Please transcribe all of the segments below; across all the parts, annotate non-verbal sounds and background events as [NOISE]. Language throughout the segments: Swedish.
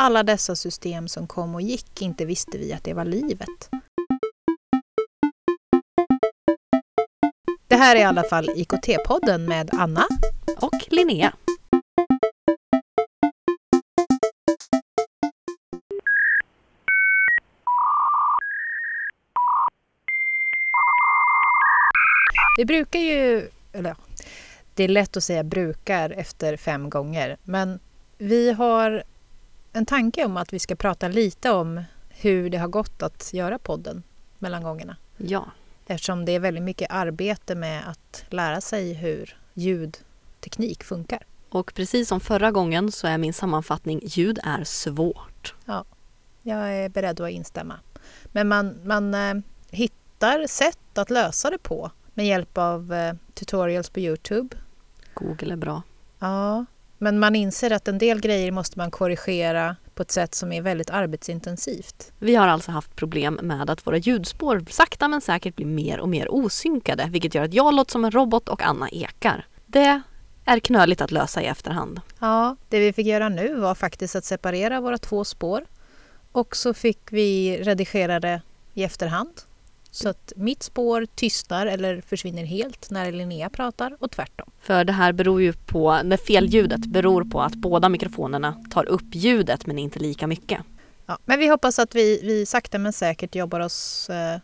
Alla dessa system som kom och gick, inte visste vi att det var livet. Det här är i alla fall IKT-podden med Anna och Linnea. Vi brukar ju, eller ja, det är lätt att säga brukar efter fem gånger, men vi har en tanke om att vi ska prata lite om hur det har gått att göra podden mellan gångerna. Ja. Eftersom det är väldigt mycket arbete med att lära sig hur ljudteknik funkar. Och precis som förra gången så är min sammanfattning ljud är svårt. Ja, jag är beredd att instämma. Men man, man eh, hittar sätt att lösa det på med hjälp av eh, tutorials på Youtube. Google är bra. Ja, men man inser att en del grejer måste man korrigera på ett sätt som är väldigt arbetsintensivt. Vi har alltså haft problem med att våra ljudspår sakta men säkert blir mer och mer osynkade vilket gör att jag låter som en robot och Anna ekar. Det är knöligt att lösa i efterhand. Ja, det vi fick göra nu var faktiskt att separera våra två spår och så fick vi redigera det i efterhand så att mitt spår tystnar eller försvinner helt när Linnea pratar och tvärtom. För det här beror ju på, det felljudet beror på att båda mikrofonerna tar upp ljudet men inte lika mycket. Ja, men vi hoppas att vi, vi sakta men säkert jobbar oss eh,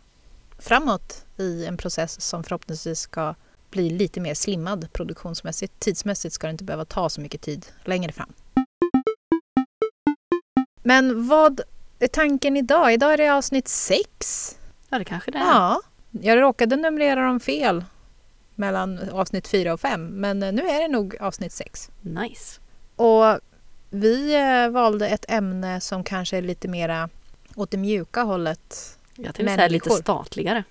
framåt i en process som förhoppningsvis ska bli lite mer slimmad produktionsmässigt. Tidsmässigt ska det inte behöva ta så mycket tid längre fram. Men vad är tanken idag? Idag är det avsnitt sex. Ja, det kanske det är. Ja, jag råkade numrera dem fel mellan avsnitt fyra och fem, men nu är det nog avsnitt sex. Nice. Och vi eh, valde ett ämne som kanske är lite mera åt det mjuka hållet. Jag tänkte säga lite statligare.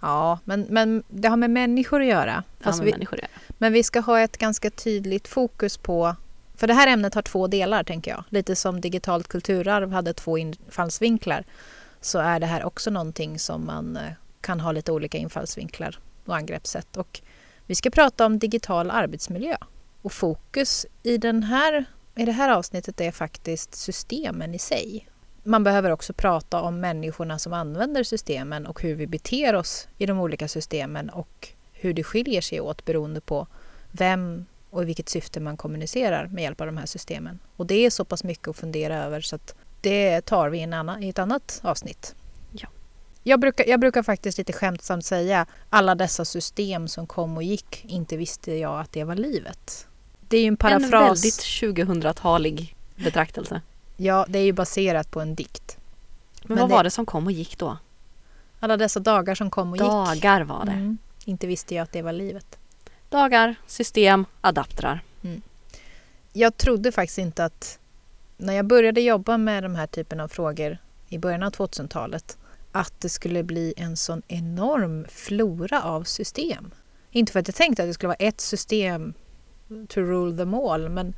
Ja, men, men det har med människor att göra. Ja, med vi, människor att göra. Men vi ska ha ett ganska tydligt fokus på för det här ämnet har två delar, tänker jag. Lite som digitalt kulturarv hade två infallsvinklar så är det här också någonting som man eh, kan ha lite olika infallsvinklar och angreppssätt. Och vi ska prata om digital arbetsmiljö. Och fokus i, den här, i det här avsnittet är faktiskt systemen i sig. Man behöver också prata om människorna som använder systemen och hur vi beter oss i de olika systemen och hur det skiljer sig åt beroende på vem och i vilket syfte man kommunicerar med hjälp av de här systemen. Och det är så pass mycket att fundera över så att det tar vi annan, i ett annat avsnitt. Ja. Jag brukar, jag brukar faktiskt lite skämtsamt säga alla dessa system som kom och gick, inte visste jag att det var livet. Det är ju en parafras. En väldigt 2000-talig betraktelse. Ja, det är ju baserat på en dikt. Men, Men vad det... var det som kom och gick då? Alla dessa dagar som kom och dagar gick. Dagar var det. Mm. Inte visste jag att det var livet. Dagar, system, adaptrar. Mm. Jag trodde faktiskt inte att när jag började jobba med de här typen av frågor i början av 2000-talet att det skulle bli en sån enorm flora av system. Inte för att jag tänkte att det skulle vara ett system to rule them all men,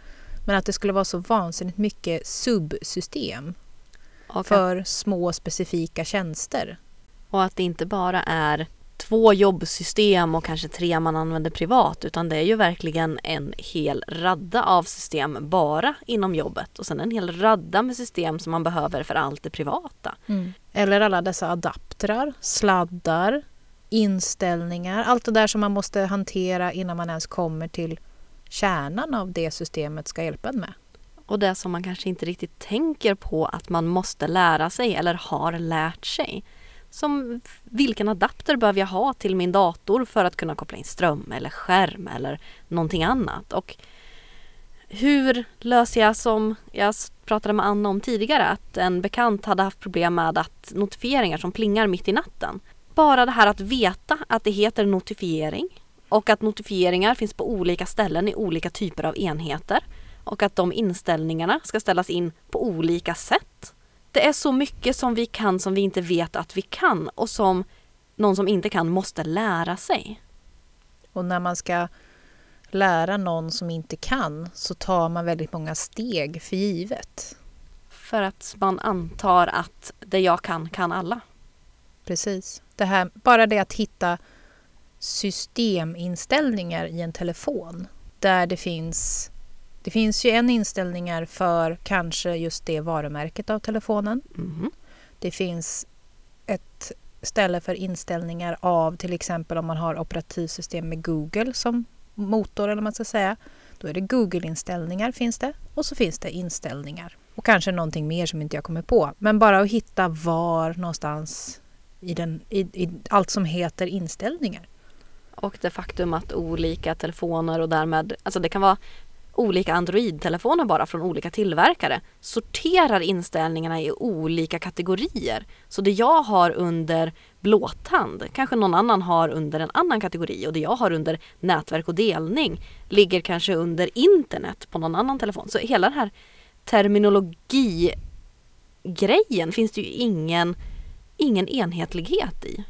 men att det skulle vara så vansinnigt mycket subsystem okay. för små specifika tjänster. Och att det inte bara är två jobbsystem och kanske tre man använder privat utan det är ju verkligen en hel radda av system bara inom jobbet och sen en hel radda med system som man behöver för allt det privata. Mm. Eller alla dessa adaptrar, sladdar, inställningar, allt det där som man måste hantera innan man ens kommer till kärnan av det systemet ska hjälpa en med. Och det som man kanske inte riktigt tänker på att man måste lära sig eller har lärt sig. Som vilken adapter behöver jag ha till min dator för att kunna koppla in ström eller skärm eller någonting annat. Och hur löser jag som jag pratade med Anna om tidigare att en bekant hade haft problem med att notifieringar som plingar mitt i natten. Bara det här att veta att det heter notifiering och att notifieringar finns på olika ställen i olika typer av enheter och att de inställningarna ska ställas in på olika sätt det är så mycket som vi kan som vi inte vet att vi kan och som någon som inte kan måste lära sig. Och när man ska lära någon som inte kan så tar man väldigt många steg för givet. För att man antar att det jag kan, kan alla. Precis. Det här, bara det att hitta systeminställningar i en telefon där det finns Det finns ju en inställningar för kanske just det varumärket av telefonen. Mhm. Det finns ett ställe för inställningar av till exempel om man har operativsystem med Google som motor eller vad man ska säga. Då är det Google-inställningar finns det och så finns det inställningar. Och kanske någonting mer som inte jag kommer på. Men bara att hitta var någonstans i, den, i, i allt som heter inställningar. Och det faktum att olika telefoner och därmed, alltså det kan vara olika Android-telefoner bara från olika tillverkare sorterar inställningarna i olika kategorier. Så det jag har under blåtand kanske någon annan har under en annan kategori och det jag har under nätverk och delning ligger kanske under internet på någon annan telefon. Så hela den här terminologigrejen finns det ju ingen, ingen enhetlighet i.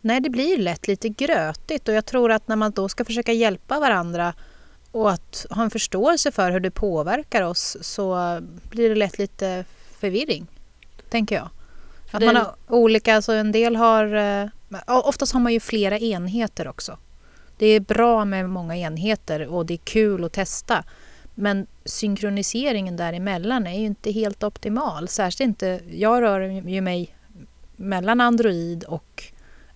Nej, det blir lätt lite grötigt och jag tror att när man då ska försöka hjälpa varandra och att ha en förståelse för hur det påverkar oss så blir det lätt lite förvirring, tänker jag. Att man har olika, alltså en del har... eh, Oftast har man ju flera enheter också. Det är bra med många enheter och det är kul att testa. Men synkroniseringen däremellan är ju inte helt optimal. Särskilt inte... Jag rör ju mig mellan Android och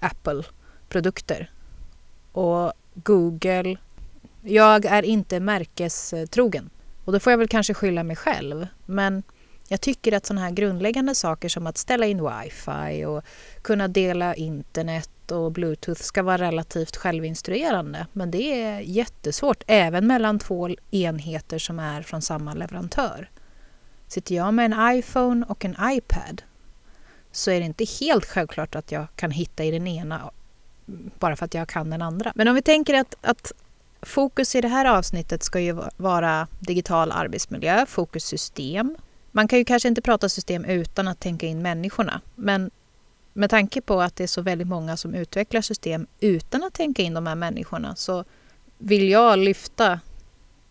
Apple-produkter. Och Google. Jag är inte märkestrogen. Och då får jag väl kanske skylla mig själv. Men jag tycker att sådana här grundläggande saker som att ställa in wifi och kunna dela internet och bluetooth ska vara relativt självinstruerande. Men det är jättesvårt även mellan två enheter som är från samma leverantör. Sitter jag med en iPhone och en iPad så är det inte helt självklart att jag kan hitta i den ena bara för att jag kan den andra. Men om vi tänker att, att fokus i det här avsnittet ska ju vara digital arbetsmiljö, fokus system. Man kan ju kanske inte prata system utan att tänka in människorna. Men med tanke på att det är så väldigt många som utvecklar system utan att tänka in de här människorna så vill jag lyfta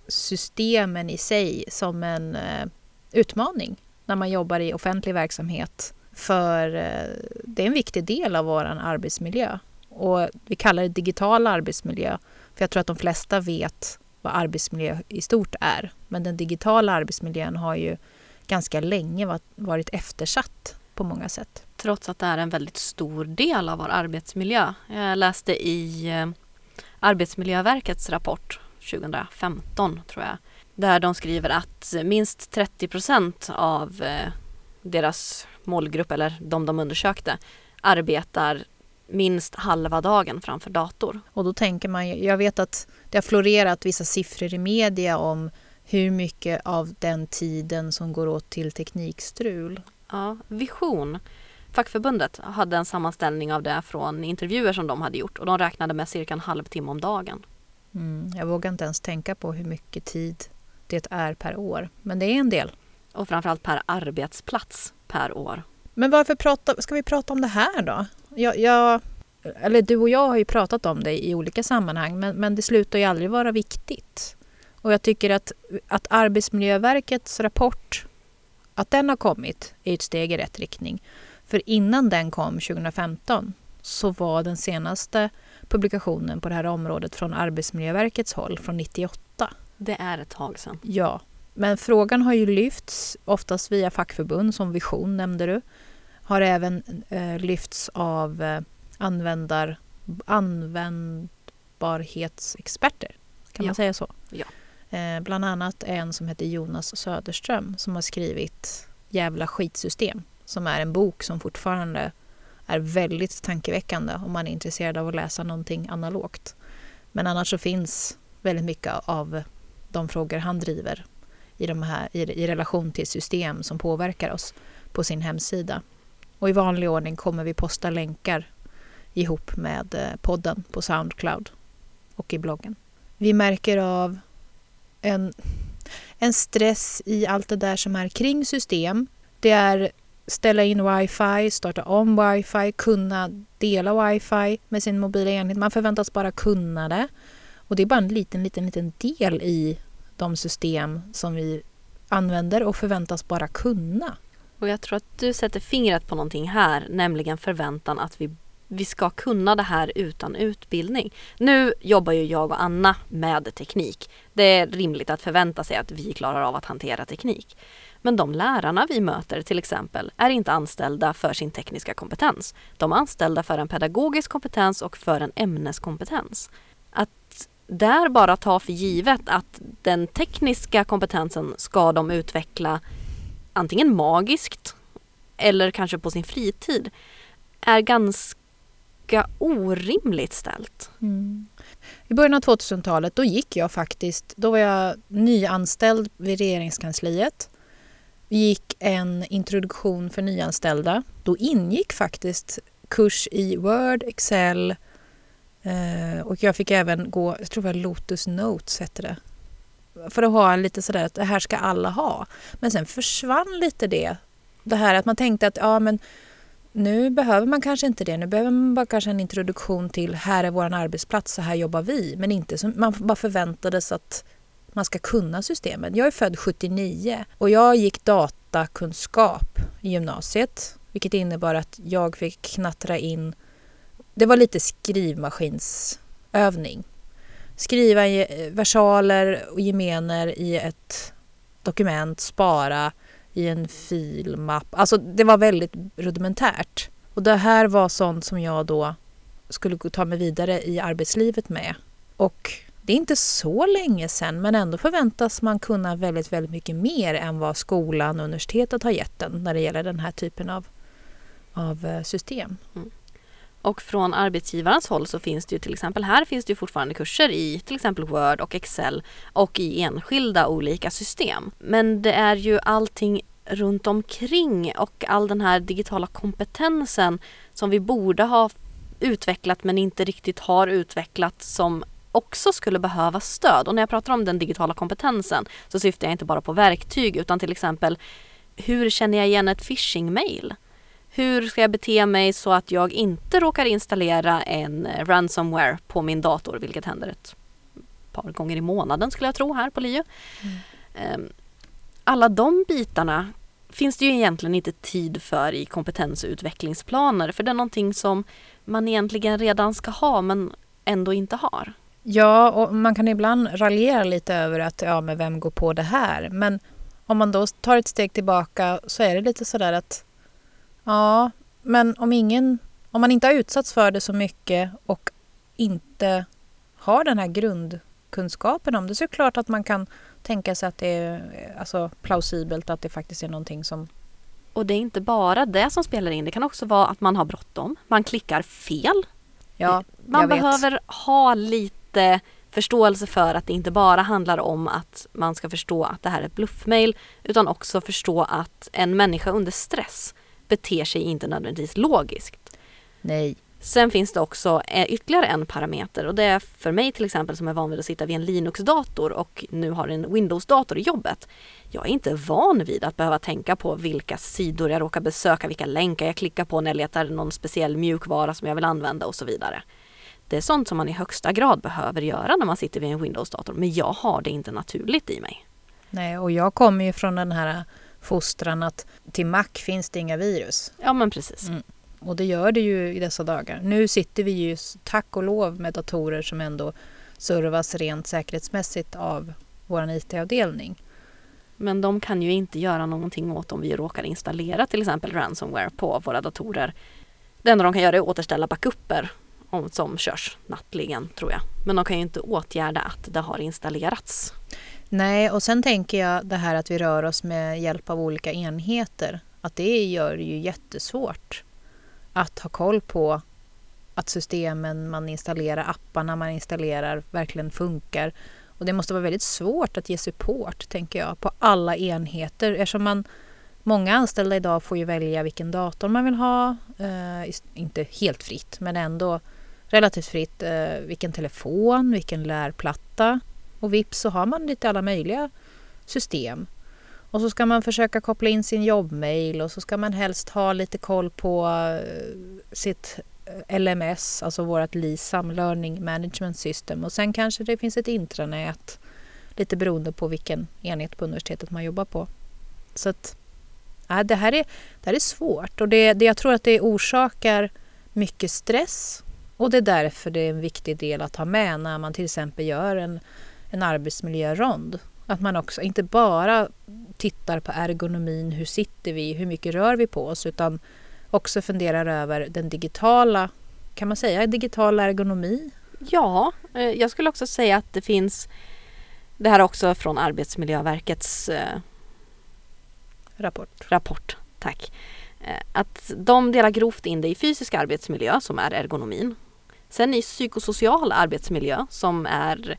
systemen i sig som en eh, utmaning när man jobbar i offentlig verksamhet. För eh, det är en viktig del av vår arbetsmiljö. Och vi kallar det digital arbetsmiljö för jag tror att de flesta vet vad arbetsmiljö i stort är. Men den digitala arbetsmiljön har ju ganska länge varit eftersatt på många sätt. Trots att det är en väldigt stor del av vår arbetsmiljö. Jag läste i eh, Arbetsmiljöverkets rapport 2015 tror jag. Där de skriver att minst 30 procent av eh, deras målgrupp eller de de undersökte arbetar minst halva dagen framför dator. Och då tänker man jag vet att det har florerat vissa siffror i media om hur mycket av den tiden som går åt till teknikstrul. Ja, Vision, fackförbundet, hade en sammanställning av det från intervjuer som de hade gjort och de räknade med cirka en halvtimme om dagen. Mm, jag vågar inte ens tänka på hur mycket tid det är per år, men det är en del. Och framförallt per arbetsplats per år. Men varför prata, ska vi prata om det här då? Jag, jag, eller du och jag har ju pratat om det i olika sammanhang men, men det slutar ju aldrig vara viktigt. Och jag tycker att, att Arbetsmiljöverkets rapport, att den har kommit, är ett steg i rätt riktning. För innan den kom 2015 så var den senaste publikationen på det här området från Arbetsmiljöverkets håll från 98. Det är ett tag sedan. Ja, men frågan har ju lyfts oftast via fackförbund som Vision nämnde du. Har även eh, lyfts av eh, användar, användbarhetsexperter. Kan Ja. man säga så? Ja. Eh, bland annat en som heter Jonas Söderström som har skrivit Jävla skitsystem som är en bok som fortfarande är väldigt tankeväckande om man är intresserad av att läsa någonting analogt. Men annars så finns väldigt mycket av de frågor han driver i, de här, i, i relation till system som påverkar oss på sin hemsida. Och i vanlig ordning kommer vi posta länkar ihop med eh, podden på Soundcloud och i bloggen. Vi märker av en, en stress i allt det där som är kring system. Det är ställa in wifi, starta om wifi, kunna dela wifi med sin mobila enhet. Man förväntas bara kunna det. Och det är bara en liten, liten, liten del i de system som vi använder och förväntas bara kunna. Och jag tror att du sätter fingret på någonting här, nämligen förväntan att vi vi ska kunna det här utan utbildning. Nu jobbar ju jag och Anna med teknik. Det är rimligt att förvänta sig att vi klarar av att hantera teknik. Men de lärarna vi möter till exempel är inte anställda för sin tekniska kompetens. De är anställda för en pedagogisk kompetens och för en ämneskompetens. Att där bara ta för givet att den tekniska kompetensen ska de utveckla antingen magiskt eller kanske på sin fritid är ganska orimligt ställt. Mm. I början av 2000-talet då gick jag faktiskt, då var jag nyanställd vid regeringskansliet. Vi gick en introduktion för nyanställda. Då ingick faktiskt kurs i Word, Excel eh, och jag fick även gå, jag tror det var Lotus Notes hette det. För att ha en lite sådär att det här ska alla ha. Men sen försvann lite det. Det här att man tänkte att ja men nu behöver man kanske inte det. Nu behöver man bara kanske en introduktion till här är vår arbetsplats, så här jobbar vi. Men inte som man bara förväntades att man ska kunna systemet. Jag är född 79 och jag gick datakunskap i gymnasiet. Vilket innebar att jag fick knattra in, det var lite skrivmaskinsövning. Skriva eh, versaler och gemener i ett dokument, spara i en filmapp. Alltså det var väldigt rudimentärt. Och det här var sånt som jag då skulle ta mig vidare i arbetslivet med. Och det är inte så länge sedan men ändå förväntas man kunna väldigt, väldigt mycket mer än vad skolan och universitetet har gett en när det gäller den här typen av, av eh, system. Mm. Och från arbetsgivarens håll så finns det ju till exempel här finns det ju fortfarande kurser i till exempel Word och Excel och i enskilda olika system. Men det är ju allting runt omkring och all den här digitala kompetensen som vi borde ha utvecklat men inte riktigt har utvecklat som också skulle behöva stöd. Och när jag pratar om den digitala kompetensen så syftar jag inte bara på verktyg utan till exempel hur känner jag igen ett phishing-mail? Hur ska jag bete mig så att jag inte råkar installera en ransomware på min dator, vilket händer ett par gånger i månaden skulle jag tro här på LiU. Mm. Ehm, alla de bitarna finns det ju egentligen inte tid för i kompetensutvecklingsplaner för det är någonting som man egentligen redan ska ha men ändå inte har. Ja, och man kan ibland raljera lite över att ja, men vem går på det här? Men om man då tar ett steg tillbaka så är det lite sådär att ja, men om ingen, om man inte har utsatts för det så mycket och inte har den här grundkunskapen om det så är det klart att man kan tänka sig att det är alltså, plausibelt att det faktiskt är någonting som och det är inte bara det som spelar in. Det kan också vara att man har bråttom. Man klickar fel. Ja, man behöver ha lite lite förståelse för att det inte bara handlar om att man ska förstå att det här är ett bluffmail utan också förstå att en människa under stress beter sig inte nödvändigtvis logiskt. Nej. Sen finns det också eh, ytterligare en parameter och det är för mig till exempel som är van vid att sitta vid en Linux-dator och nu har en Windows-dator i jobbet. Jag är inte van vid att behöva tänka på vilka sidor jag råkar besöka, vilka länkar jag klickar på när jag letar någon speciell mjukvara som jag vill använda och så vidare. Det är sånt som man i högsta grad behöver göra när man sitter vid en Windows-dator. Men jag har det inte naturligt i mig. Nej, och jag kommer ju från den här fostran att till Mac finns det inga virus. Ja, men precis. Mm. Och det gör det ju i dessa dagar. Nu sitter vi ju tack och lov med datorer som ändå servas rent säkerhetsmässigt av vår IT-avdelning. Men de kan ju inte göra någonting åt om vi råkar installera till exempel ransomware på våra datorer. Det enda de kan göra är att återställa backuper som körs nattligen tror jag. Men de kan ju inte åtgärda att det har installerats. Nej, och sen tänker jag det här att vi rör oss med hjälp av olika enheter. Att det gör det ju jättesvårt att ha koll på att systemen man installerar, apparna man installerar verkligen funkar. Och det måste vara väldigt svårt att ge support, tänker jag, på alla enheter eftersom man Många anställda idag får ju välja vilken dator man vill ha. Eh, inte helt fritt, men ändå relativt fritt eh, vilken telefon, vilken lärplatta och vips så har man lite alla möjliga system. Och så ska man försöka koppla in sin jobbmail och så ska man helst ha lite koll på eh, sitt eh, LMS, alltså vårt LISAM, Learning Management System. Och sen kanske det finns ett intranät, lite beroende på vilken enhet på universitetet man jobbar på. Så att, ja, det, här är, det här är svårt och det, det, jag tror att det orsakar mycket stress och det är därför det är en viktig del att ha med när man till exempel gör en, en arbetsmiljörond. Att man också inte bara tittar på ergonomin, hur sitter vi, hur mycket rör vi på oss, utan också funderar över den digitala, kan man säga digital ergonomi? Ja, eh, jag skulle också säga att det finns det här också från Arbetsmiljöverkets eh, rapport. rapport. Tack. Eh, att de delar grovt in det i fysisk arbetsmiljö som är ergonomin. Sen i psykosocial arbetsmiljö som är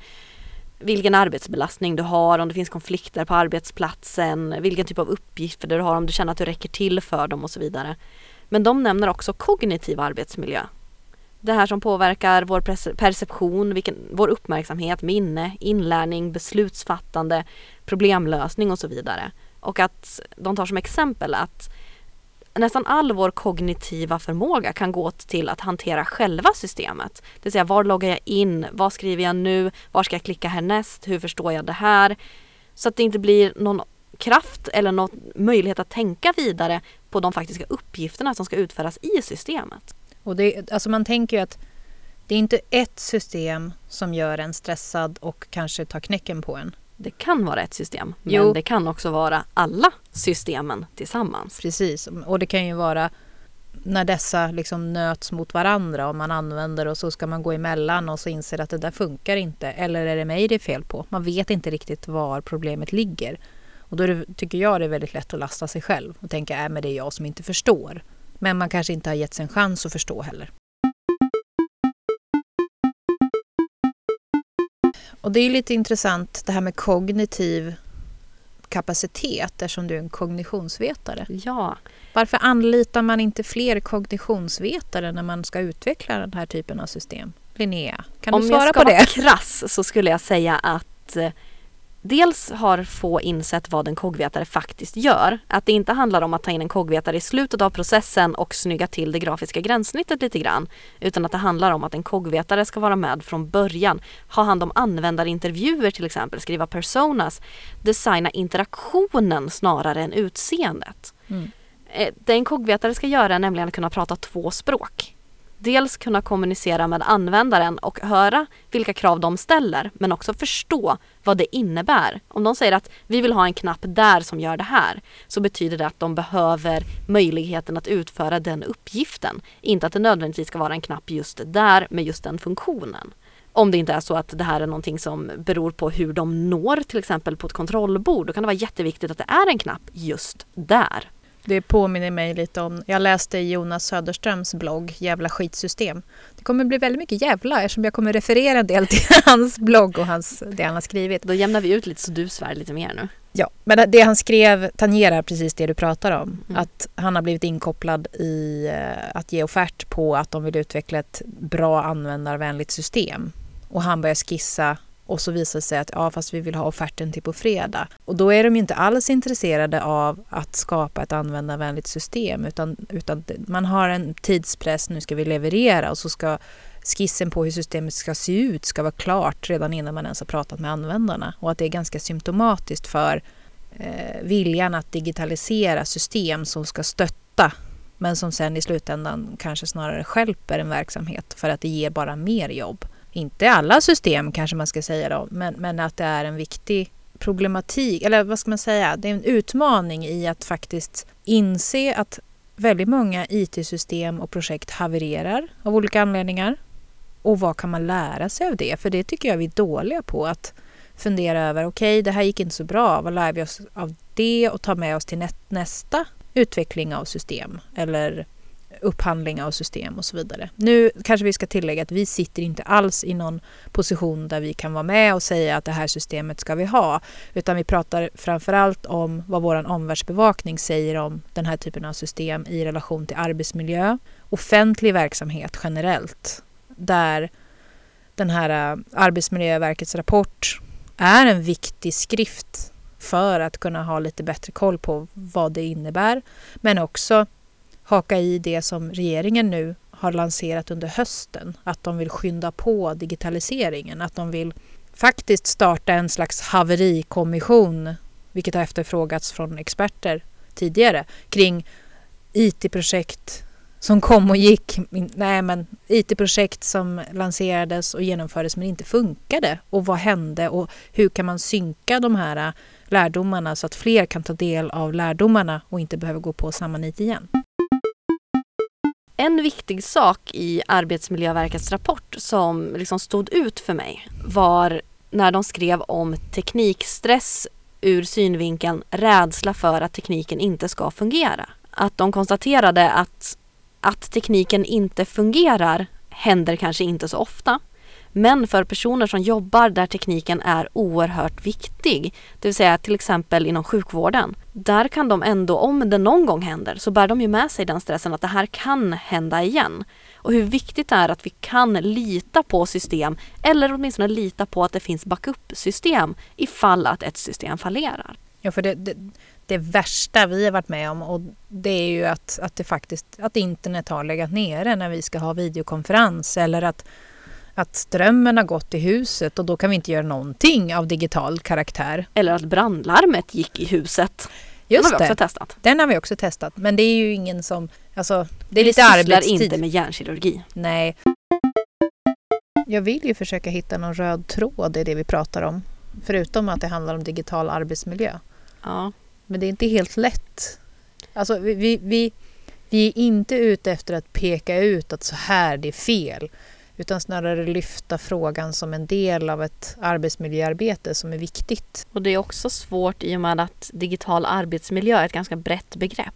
vilken arbetsbelastning du har, om det finns konflikter på arbetsplatsen, vilken typ av uppgifter du har, om du känner att du räcker till för dem och så vidare. Men de nämner också kognitiv arbetsmiljö. Det här som påverkar vår perception, vilken, vår uppmärksamhet, minne, inlärning, beslutsfattande, problemlösning och så vidare. Och att de tar som exempel att nästan all vår kognitiva förmåga kan gå till att hantera själva systemet. Det vill säga var loggar jag in, vad skriver jag nu, var ska jag klicka härnäst, hur förstår jag det här? Så att det inte blir någon kraft eller någon möjlighet att tänka vidare på de faktiska uppgifterna som ska utföras i systemet. Och det, alltså man tänker ju att det är inte ett system som gör en stressad och kanske tar knäcken på en. Det kan vara ett system, men Jo. det kan också vara alla systemen tillsammans. Precis, och det kan ju vara när dessa liksom nöts mot varandra och man använder och så ska man gå emellan och så inser att det där funkar inte. Eller är det mig det är fel på? Man vet inte riktigt var problemet ligger. Och då det, tycker jag det är väldigt lätt att lasta sig själv och tänka att äh, det är jag som inte förstår. Men man kanske inte har gett sig en chans att förstå heller. Och det är lite intressant det här med kognitiv kapacitet eftersom du är en kognitionsvetare. Ja, Varför anlitar man inte fler kognitionsvetare när man ska utveckla den här typen av system? Linnea, kan om du jag svara ska på vara det? krass så skulle jag säga att eh, Dels har få insett vad en kogvetare faktiskt gör. Att det inte handlar om att ta in en kogvetare i slutet av processen och snygga till det grafiska gränssnittet lite grann. Utan att det handlar om att en kogvetare ska vara med från början. Ha hand om användarintervjuer till exempel, skriva personas. Designa interaktionen snarare än utseendet. Mm. Eh, Det en kogvetare ska göra är nämligen att kunna prata två språk. Dels kunna kommunicera med användaren och höra vilka krav de ställer men också förstå vad det innebär. Om de säger att vi vill ha en knapp där som gör det här så betyder det att de behöver möjligheten att utföra den uppgiften. Inte att det nödvändigtvis ska vara en knapp just där med just den funktionen. Om det inte är så att det här är någonting som beror på hur de når till exempel på ett kontrollbord. Då kan det vara jätteviktigt att det är en knapp just där. Det påminner mig lite om, jag läste i Jonas Söderströms blogg Jävla skitsystem. Det kommer bli väldigt mycket jävla eftersom jag kommer referera en del till [LAUGHS] hans blogg och hans, det han har skrivit. Då jämnar vi ut lite så du svär lite mer nu. Ja, men det han skrev tangerar precis det du pratar om. Mm. Att han har blivit inkopplad i eh, att ge offert på att de vill utveckla ett bra användarvänligt system. Och han börjar skissa och så visar det sig att ja, fast vi vill ha offerten till på fredag. Och då är de ju inte alls intresserade av att skapa ett användarvänligt system utan, utan man har en tidspress, nu ska vi leverera och så ska skissen på hur systemet ska se ut ska vara klart redan innan man ens har pratat med användarna. Och att det är ganska symptomatiskt för eh, viljan att digitalisera system som ska stötta men som sen i slutändan kanske snarare skälper en verksamhet för att det ger bara mer jobb. Inte alla system kanske man ska säga då, men, men att det är en viktig problematik, eller vad ska man säga, det är en utmaning i att faktiskt inse att väldigt många IT-system och projekt havererar av olika anledningar. Och vad kan man lära sig av det? För det tycker jag vi är dåliga på att fundera över. Okej, okay, det här gick inte så bra. Vad lär vi oss av det och tar med oss till nästa utveckling av system eller upphandling av system och så vidare. Nu kanske vi ska tillägga att vi sitter inte alls i någon position där vi kan vara med och säga att det här systemet ska vi ha, utan vi pratar framförallt om vad vår omvärldsbevakning säger om den här typen av system i relation till arbetsmiljö, offentlig verksamhet generellt, där den här eh, Arbetsmiljöverkets rapport är en viktig skrift för att kunna ha lite bättre koll på vad det innebär, men också haka i det som regeringen nu har lanserat under hösten. Att de vill skynda på digitaliseringen. Att de vill faktiskt starta en slags haverikommission, vilket har efterfrågats från experter tidigare, kring IT-projekt som kom och gick. Nej, men IT-projekt som lanserades och genomfördes men inte funkade. Och vad hände och hur kan man synka de här äh, lärdomarna så att fler kan ta del av lärdomarna och inte behöver gå på samma nit igen. En viktig sak i Arbetsmiljöverkets rapport som liksom stod ut för mig var när de skrev om teknikstress ur synvinkeln rädsla för att tekniken inte ska fungera. Att de konstaterade att, att tekniken inte fungerar händer kanske inte så ofta. Men för personer som jobbar där tekniken är oerhört viktig, det vill säga till exempel inom sjukvården, där kan de ändå, om det någon gång händer, så bär de ju med sig den stressen att det här kan hända igen. Och hur viktigt det är att vi kan lita på system, eller åtminstone lita på att det finns backup-system ifall att ett system fallerar. Ja, för det, det, det, värsta vi har varit med om och det är ju att, att det faktiskt att internet har legat nere när vi ska ha videokonferens eller att att strömmen har gått i huset och då kan vi inte göra någonting av digital karaktär. Eller att brandlarmet gick i huset. Just Den har vi också det. testat. Den har vi också testat. Men det är ju ingen som... Alltså, det är Vi lite sysslar arbetstid. inte med hjärnkirurgi. Nej. Jag vill ju försöka hitta någon röd tråd i det vi pratar om. Förutom att det handlar om digital arbetsmiljö. Ja. Men det är inte helt lätt. Alltså, vi, vi, vi, vi är inte ute efter att peka ut att så här, det är fel. Utan snarare lyfta frågan som en del av ett arbetsmiljöarbete som är viktigt. Och det är också svårt i och med att digital arbetsmiljö är ett ganska brett begrepp.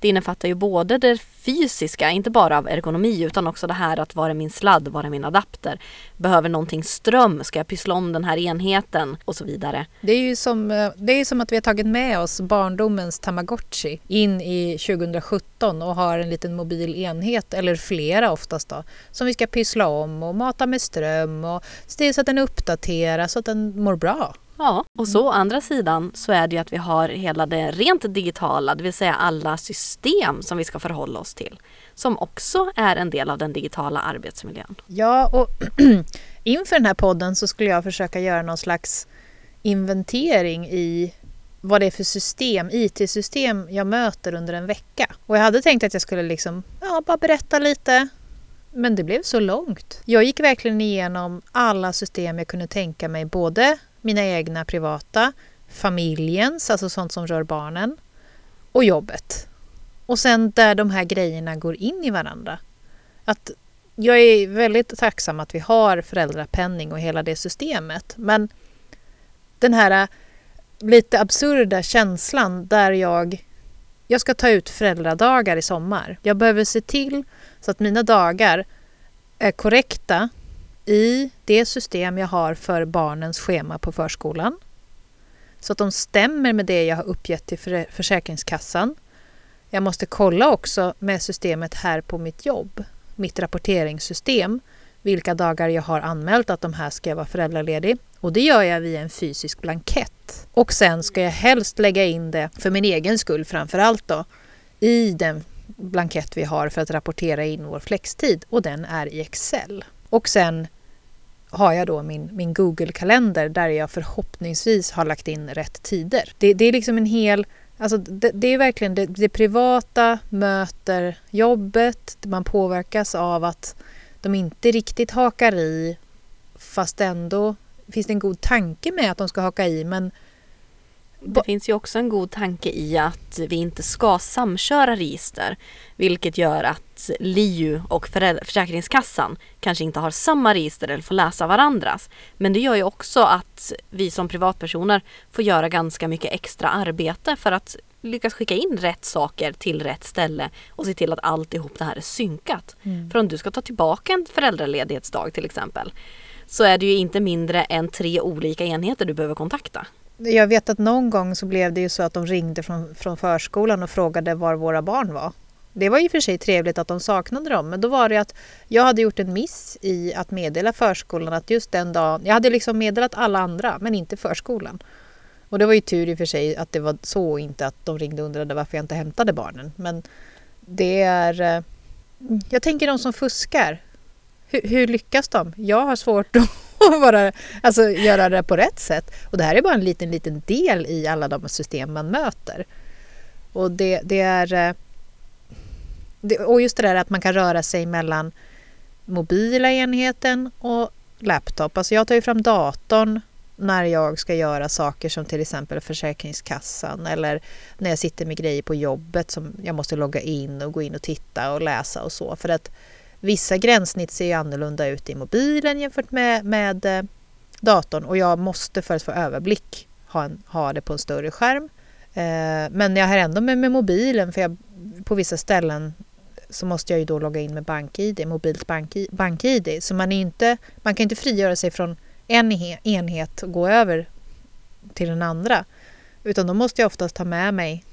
Det innefattar ju både det fysiska, inte bara av ergonomi utan också det här att var är min sladd, var är min adapter? Behöver någonting ström? Ska jag pyssla om den här enheten? Och så vidare. Det är ju som, eh, det är som att vi har tagit med oss barndomens Tamagotchi in i 2017 och har en liten mobil enhet, eller flera oftast då, som vi ska pyssla om och mata med ström och se till så att den uppdateras så att den mår bra. Ja, och så å andra sidan så är det ju att vi har hela det rent digitala, det vill säga alla system som vi ska förhålla oss till. Som också är en del av den digitala arbetsmiljön. Ja, och [CLEARS THROAT] inför den här podden så skulle jag försöka göra någon slags inventering i vad det är för system, IT-system jag möter under en vecka. Och jag hade tänkt att jag skulle liksom, ja, bara berätta lite. Men det blev så långt. Jag gick verkligen igenom alla system jag kunde tänka mig, både mina egna privata, familjens, alltså sånt som rör barnen, och jobbet. Och sen där de här grejerna går in i varandra. Att jag är väldigt tacksam att vi har föräldrapenning och hela det systemet. Men den här äh, lite absurda känslan där jag, jag ska ta ut föräldradagar i sommar. Jag behöver se till så att mina dagar är korrekta i det system jag har för barnens schema på förskolan. Så att de stämmer med det jag har uppgett till Försäkringskassan. Jag måste kolla också med systemet här på mitt jobb, mitt rapporteringssystem, vilka dagar jag har anmält att de här ska jag vara föräldraledig. Och det gör jag via en fysisk blankett. Och sen ska jag helst lägga in det, för min egen skull framför allt då, i den blankett vi har för att rapportera in vår flextid och den är i Excel. Och sen har jag då min, min Google-kalender där jag förhoppningsvis har lagt in rätt tider. Det, det är liksom en hel... Alltså det, det är verkligen det, det privata möter jobbet. Man påverkas av att de inte riktigt hakar i fast ändå finns det en god tanke med att de ska haka i men det finns ju också en god tanke i att vi inte ska samköra register. Vilket gör att LIU och Försäkringskassan kanske inte har samma register eller får läsa varandras. Men det gör ju också att vi som privatpersoner får göra ganska mycket extra arbete för att lyckas skicka in rätt saker till rätt ställe och se till att alltihop det här är synkat. Mm. För om du ska ta tillbaka en föräldraledighetsdag till exempel så är det ju inte mindre än tre olika enheter du behöver kontakta jag vet att någon gång så blev det ju så att de ringde från, från förskolan och frågade var våra barn var. Det var ju för sig trevligt att de saknade dem men då var det att jag hade gjort en miss i att meddela förskolan att just den dagen, jag hade liksom meddelat alla andra men inte förskolan. Och det var ju tur i och för sig att det var så och inte att de ringde och undrade varför jag inte hämtade barnen. Men det är... Eh, jag tänker de som fuskar. Hur, hur lyckas de? Jag har svårt att vara, alltså, göra det på rätt sätt. Och det här är bara en liten, liten del i alla de system man möter. Och det, det är... Eh, det, och just det där att man kan röra sig mellan mobila enheten och laptop. Alltså jag tar ju fram datorn när jag ska göra saker som till exempel Försäkringskassan eller när jag sitter med grejer på jobbet som jag måste logga in och gå in och titta och läsa och så. För att vissa gränssnitt ser ju annorlunda ut i mobilen jämfört med, med eh, datorn och jag måste för att få överblick ha, en, ha det på en större skärm. Eh, men jag har ändå med, med mobilen för jag, på vissa ställen så måste jag ju då logga in med bank-id, mobilt bank-id. Så man, är inte, man kan inte frigöra sig från en enhet och gå över till den andra. Utan då måste jag oftast ta med mig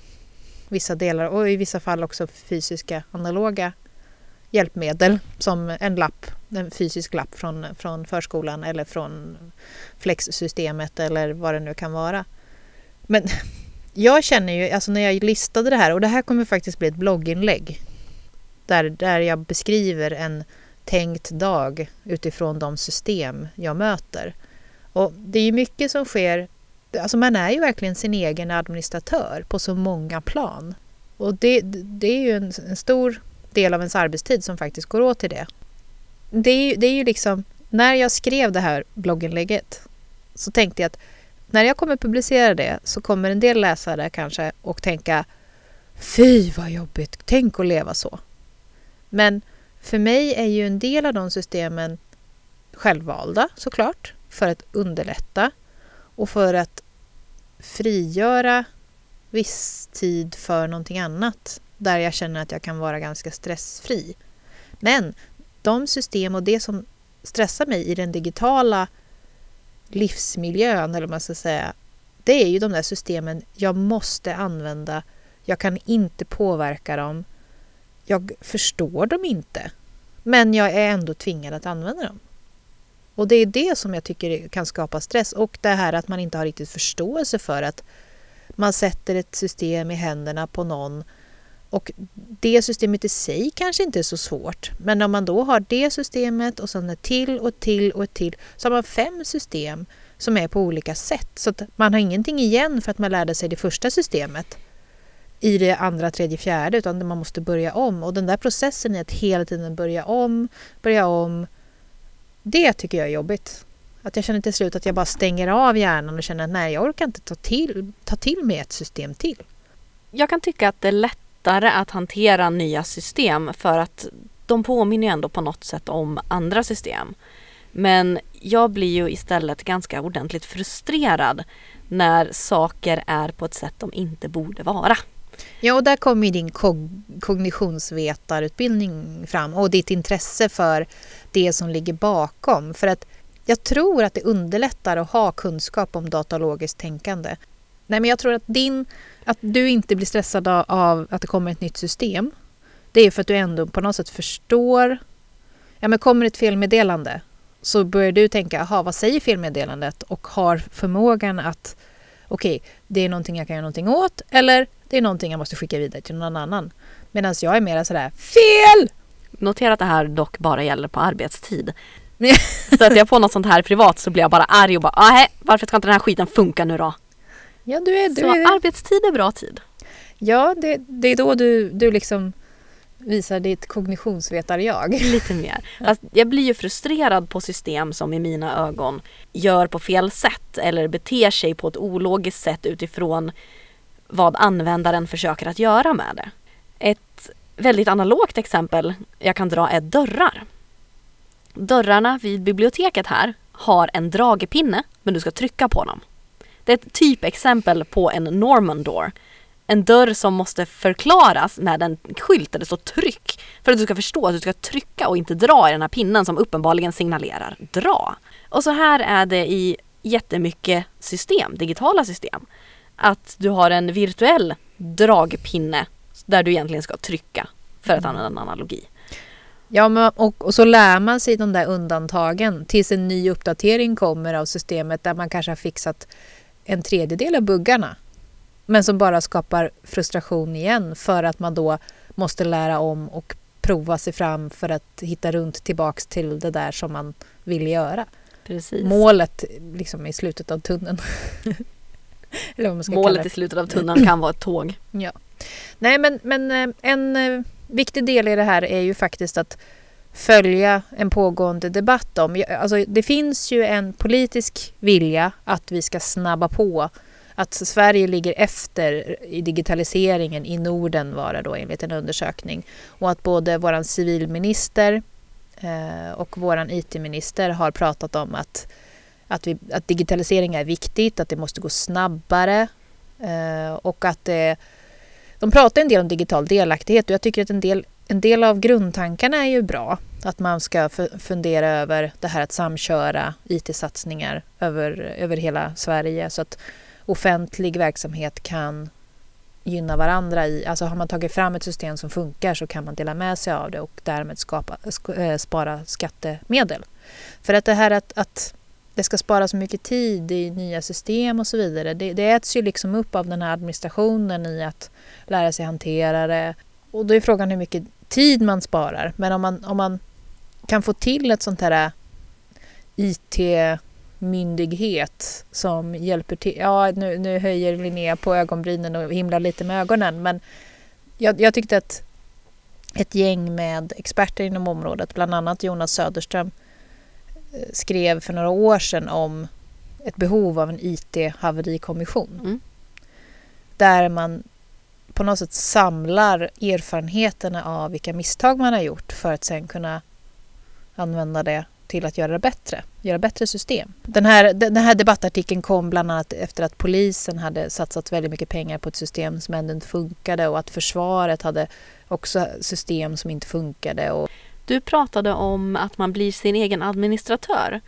vissa delar och i vissa fall också fysiska analoga hjälpmedel som en lapp, en fysisk lapp från, från förskolan eller från flexsystemet eller vad det nu kan vara. Men [LAUGHS] jag känner ju, alltså när jag listade det här och det här kommer faktiskt bli ett blogginlägg där, där jag beskriver en tänkt dag utifrån de system jag möter. Och det är ju mycket som sker, alltså man är ju verkligen sin egen administratör på så många plan. Och det, det är ju en, en stor del av ens arbetstid som faktiskt går åt till det. Det är, ju, det är ju liksom, när jag skrev det här blogginlägget så tänkte jag att när jag kommer publicera det så kommer en del läsare kanske och tänka Fy vad jobbigt, tänk att leva så. Men för mig är ju en del av de systemen självvalda såklart, för att underlätta och för att frigöra viss tid för någonting annat där jag känner att jag kan vara ganska stressfri. Men de system och det som stressar mig i den digitala livsmiljön, eller vad man ska säga, det är ju de där systemen jag måste använda. Jag kan inte påverka dem. Jag förstår dem inte. Men jag är ändå tvingad att använda dem. Och det är det som jag tycker kan skapa stress och det här att man inte har riktigt förståelse för att man sätter ett system i händerna på någon och det systemet i sig kanske inte är så svårt. Men om man då har det systemet och sen ett till och ett till och ett till så har man fem system som är på olika sätt. Så att man har ingenting igen för att man lärde sig det första systemet i det andra, tredje, fjärde utan man måste börja om. Och den där processen är att hela tiden börja om, börja om. Det tycker jag är jobbigt. Att jag känner till slut att jag bara stänger av hjärnan och känner att nej, jag orkar inte ta till, ta till mig ett system till. Jag kan tycka att det är lättare att hantera nya system för att de påminner ändå på något sätt om andra system. Men jag blir ju istället ganska ordentligt frustrerad när saker är på ett sätt de inte borde vara. Ja, och där kommer ju din kog kognitionsvetarutbildning fram och ditt intresse för det som ligger bakom. För att jag tror att det underlättar att ha kunskap om datalogiskt tänkande. Nej, men jag tror att, din, att du inte blir stressad av att det kommer ett nytt system. Det är för att du ändå på något sätt förstår. Ja, men kommer ett felmeddelande så börjar du tänka, aha, vad säger felmeddelandet? Och har förmågan att, okej, okay, det är någonting jag kan göra någonting åt eller det är någonting jag måste skicka vidare till någon annan. Medan jag är mer sådär, FEL! Notera att det här dock bara gäller på arbetstid. [LAUGHS] Stöter jag på något sånt här privat så blir jag bara arg och bara, nej, varför ska inte den här skiten funka nu då? Ja, du är, du så är... arbetstid är bra tid. Ja, det, det är då du, du liksom visar ditt kognitionsvetar-jag. [LAUGHS] Lite mer. Fast jag blir ju frustrerad på system som i mina ögon gör på fel sätt eller beter sig på ett ologiskt sätt utifrån vad användaren försöker att göra med det. Ett väldigt analogt exempel jag kan dra är dörrar. Dörrarna vid biblioteket här har en dragpinne men du ska trycka på dem. Det är ett typexempel på en Norman door. En dörr som måste förklaras med en skylt där det står tryck för att du ska förstå att du ska trycka och inte dra i den här pinnen som uppenbarligen signalerar dra. Och så här är det i jättemycket system, digitala system att du har en virtuell dragpinne där du egentligen ska trycka för att mm. använda en analogi. Ja, men, och, och, så lär man sig de där undantagen tills en ny uppdatering kommer av systemet där man kanske har fixat en tredjedel av buggarna. Men som bara skapar frustration igen för att man då måste lära om och prova sig fram för att hitta runt tillbaks till det där som man vill göra. Precis. Målet liksom i slutet av tunneln. [LAUGHS] Målet i slutet av tunneln kan vara ett tåg. Ja. Nej men, men eh, en, eh, viktig del i det här är ju faktiskt att följa en pågående debatt om. Alltså, det finns ju en politisk vilja att vi ska snabba på. Att Sverige ligger efter i digitaliseringen i Norden var det då enligt en undersökning. Och att både våran civilminister eh, och våran IT-minister har pratat om att, att, vi, att digitalisering är viktigt, att det måste gå snabbare eh, och att det, de pratar en del om digital delaktighet. Och jag tycker att en del, en del av grundtankarna är ju bra. Att man ska fundera över det här att samköra IT-satsningar över, över hela Sverige så att offentlig verksamhet kan gynna varandra i, alltså har man tagit fram ett system som funkar så kan man dela med sig av det och därmed skapa, eh, spara skattemedel. För att det här att, att det ska spara så mycket tid i nya system och så vidare, det, det äts ju liksom upp av den här administrationen i att lära sig hantera det. Och då är frågan hur mycket tid man sparar. Men om man, om man kan få till ett sånt här IT myndighet som hjälper till. Ja, nu, nu höjer Linnea på ögonbrynen och himlar lite med ögonen men jag, jag tyckte att ett gäng med experter inom området, bland annat Jonas Söderström, eh, skrev för några år sedan om ett behov av en IT-haverikommission. Mm. Där man på något sätt samlar erfarenheterna av vilka misstag man har gjort för att sen kunna använda det till att göra det bättre, göra bättre system. Den här, den här debattartikeln kom bland annat efter att polisen hade satsat väldigt mycket pengar på ett system som ändå inte funkade och att försvaret hade också system som inte funkade. Och... Du pratade om att man blir sin egen administratör.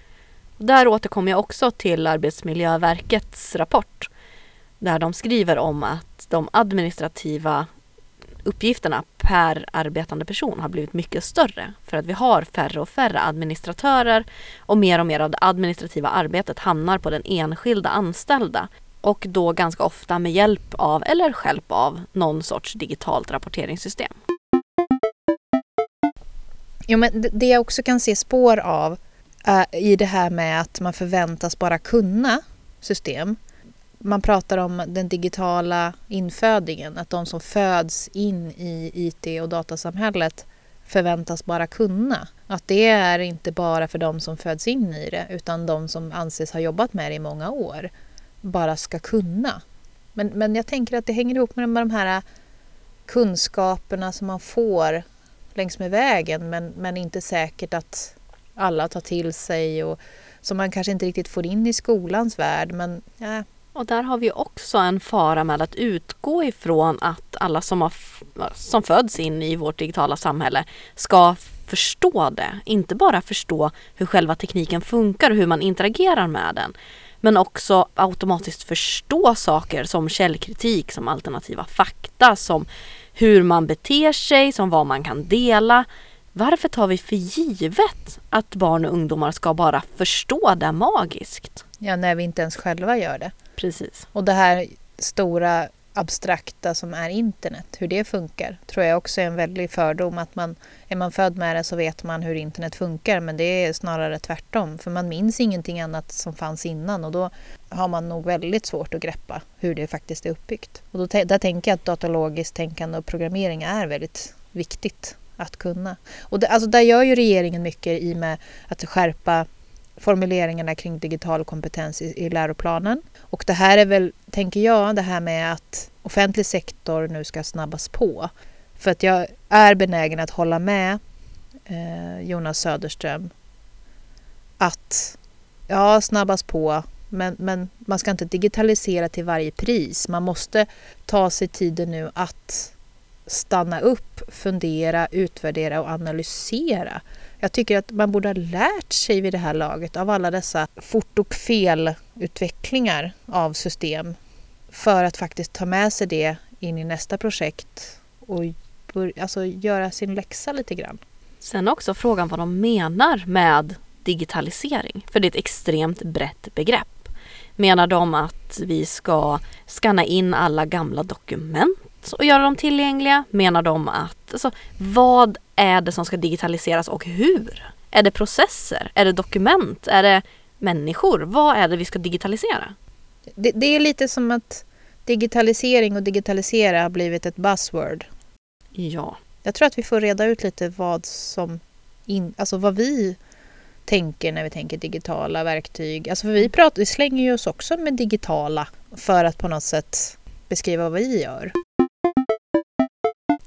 Där återkommer jag också till Arbetsmiljöverkets rapport där de skriver om att de administrativa uppgifterna per arbetande person har blivit mycket större för att vi har färre och färre administratörer och mer och mer av det administrativa arbetet hamnar på den enskilda anställda och då ganska ofta med hjälp av eller hjälp av någon sorts digitalt rapporteringssystem. Jo, men det jag också kan se spår av eh, i det här med att man förväntas bara kunna system man pratar om den digitala infödingen, att de som föds in i IT och datasamhället förväntas bara kunna. Att det är inte bara för de som föds in i det utan de som anses ha jobbat med det i många år bara ska kunna. Men, men jag tänker att det hänger ihop med de här kunskaperna som man får längs med vägen men, men inte säkert att alla tar till sig och som man kanske inte riktigt får in i skolans värld. Men ja, och där har vi också en fara med att utgå ifrån att alla som, har, som föds in i vårt digitala samhälle ska förstå det. Inte bara förstå hur själva tekniken funkar och hur man interagerar med den. Men också automatiskt förstå saker som källkritik, som alternativa fakta, som hur man beter sig, som vad man kan dela. Varför tar vi för givet att barn och ungdomar ska bara förstå det magiskt? Ja, när vi inte ens själva gör det. Precis. Och det här stora abstrakta som är internet, hur det funkar, tror jag också är en väldig fördom. Att man, är man född med det så vet man hur internet funkar, men det är snarare tvärtom. För man minns ingenting annat som fanns innan och då har man nog väldigt svårt att greppa hur det faktiskt är uppbyggt. Och då, där tänker jag att datalogiskt tänkande och programmering är väldigt viktigt att kunna. Och det, alltså där gör ju regeringen mycket i med att skärpa formuleringarna kring digital kompetens i, i läroplanen. Och det här är väl, tänker jag, det här med att offentlig sektor nu ska snabbas på. För att jag är benägen att hålla med eh, Jonas Söderström att ja, snabbas på, men, men man ska inte digitalisera till varje pris. Man måste ta sig tiden nu att stanna upp, fundera, utvärdera och analysera jag tycker att man borde ha lärt sig vid det här laget av alla dessa fort och felutvecklingar av system för att faktiskt ta med sig det in i nästa projekt och alltså göra sin läxa lite grann. Sen också frågan vad de menar med digitalisering, för det är ett extremt brett begrepp. Menar de att vi ska skanna in alla gamla dokument och göra dem tillgängliga? Menar de att, alltså, vad är det som ska digitaliseras och hur? Är det processer? Är det dokument? Är det människor? Vad är det vi ska digitalisera? Det, det är lite som att digitalisering och digitalisera har blivit ett buzzword. Ja. jag tror att vi får reda ut lite vad som in, alltså vad vi tänker när vi tänker digitala verktyg. Alltså för vi, pratar, vi slänger ju oss också med digitala för att på något sätt beskriva vad vi gör.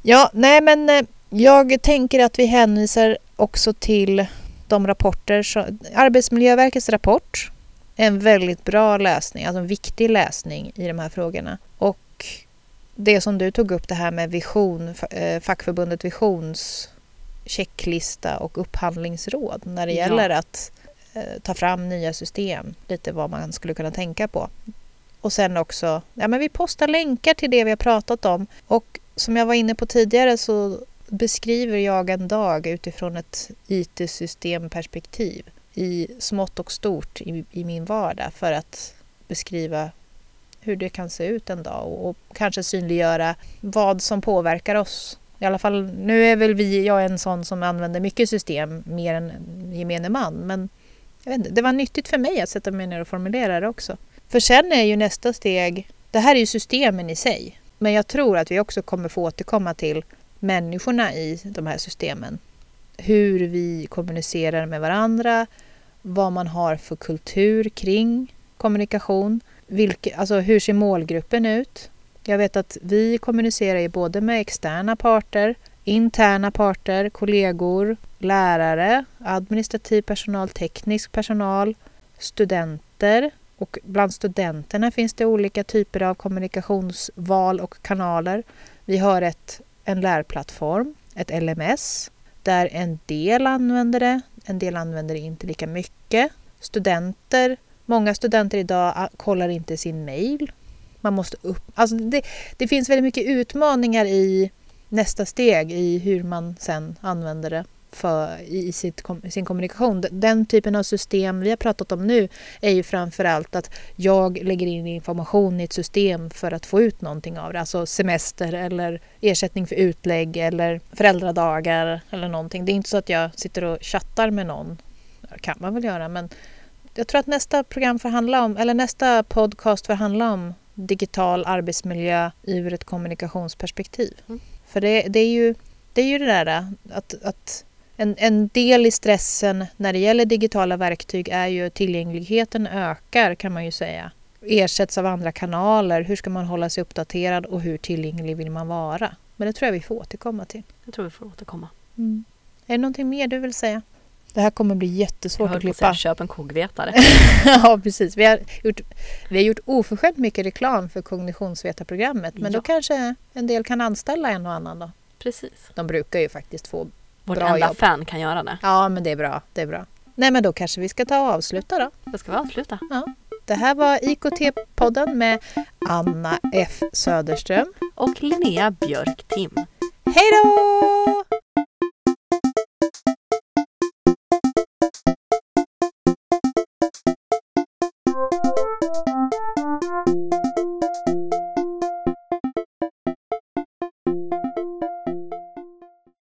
Ja, nej men eh, jag tänker att vi hänvisar också till de rapporter, som, Arbetsmiljöverkets rapport en väldigt bra läsning, alltså en viktig läsning i de här frågorna. Och det som du tog upp det här med vision, eh, fackförbundet Visions checklista och upphandlingsråd när det gäller ja. att eh, ta fram nya system, lite vad man skulle kunna tänka på. Och sen också, ja men vi postar länkar till det vi har pratat om och som jag var inne på tidigare så beskriver jag en dag utifrån ett IT-systemperspektiv i smått och stort i, i, min vardag för att beskriva hur det kan se ut en dag och, och, kanske synliggöra vad som påverkar oss. I alla fall, nu är väl vi, jag är en sån som använder mycket system mer än gemene man men jag vet inte, det var nyttigt för mig att sätta mig ner och formulera det också. För sen är ju nästa steg, det här är ju systemen i sig, men jag tror att vi också kommer få återkomma till människorna i de här systemen. Hur vi kommunicerar med varandra, vad man har för kultur kring kommunikation. Vilke, alltså hur ser målgruppen ut? Jag vet att vi kommunicerar ju både med externa parter, interna parter, kollegor, lärare, administrativ personal, teknisk personal, studenter och bland studenterna finns det olika typer av kommunikationsval och kanaler. Vi har ett, en lärplattform, ett LMS, där en del använder det, en del använder det inte lika mycket. Studenter, många studenter idag ah, kollar inte sin mail. Man måste upp, alltså det, det finns väldigt mycket utmaningar i nästa steg i hur man sen använder det för, i sitt, sin kommunikation. Den typen av system vi har pratat om nu är ju framförallt att jag lägger in information i ett system för att få ut någonting av det. Alltså semester eller ersättning för utlägg eller föräldradagar eller någonting. Det är inte så att jag sitter och chattar med någon. Det kan man väl göra men jag tror att nästa program får handla om, eller nästa podcast får handla om digital arbetsmiljö ur ett kommunikationsperspektiv. Mm. För det, det, är ju, det är ju det där att, att en, en del i stressen när det gäller digitala verktyg är ju tillgängligheten ökar kan man ju säga. Ersätts av andra kanaler. Hur ska man hålla sig uppdaterad och hur tillgänglig vill man vara? Men det tror jag vi får återkomma till. Jag tror vi får återkomma. Mm. Är det någonting mer du vill säga? Det här kommer bli jättesvårt att klippa. Jag köp en kogvetare. [LAUGHS] ja, precis. Vi har, gjort, vi har gjort oförskämt mycket reklam för kognitionsvetarprogrammet men ja. då kanske en del kan anställa en och annan då. Precis. De brukar ju faktiskt få vårt bra enda jobb. fan kan göra det. Ja, men det är bra. Det är bra. Nej, men då kanske vi ska ta och avsluta då. Då ska vi avsluta. Ja. Det här var IKT-podden med Anna F Söderström och Linnea Björk Tim. Hej då!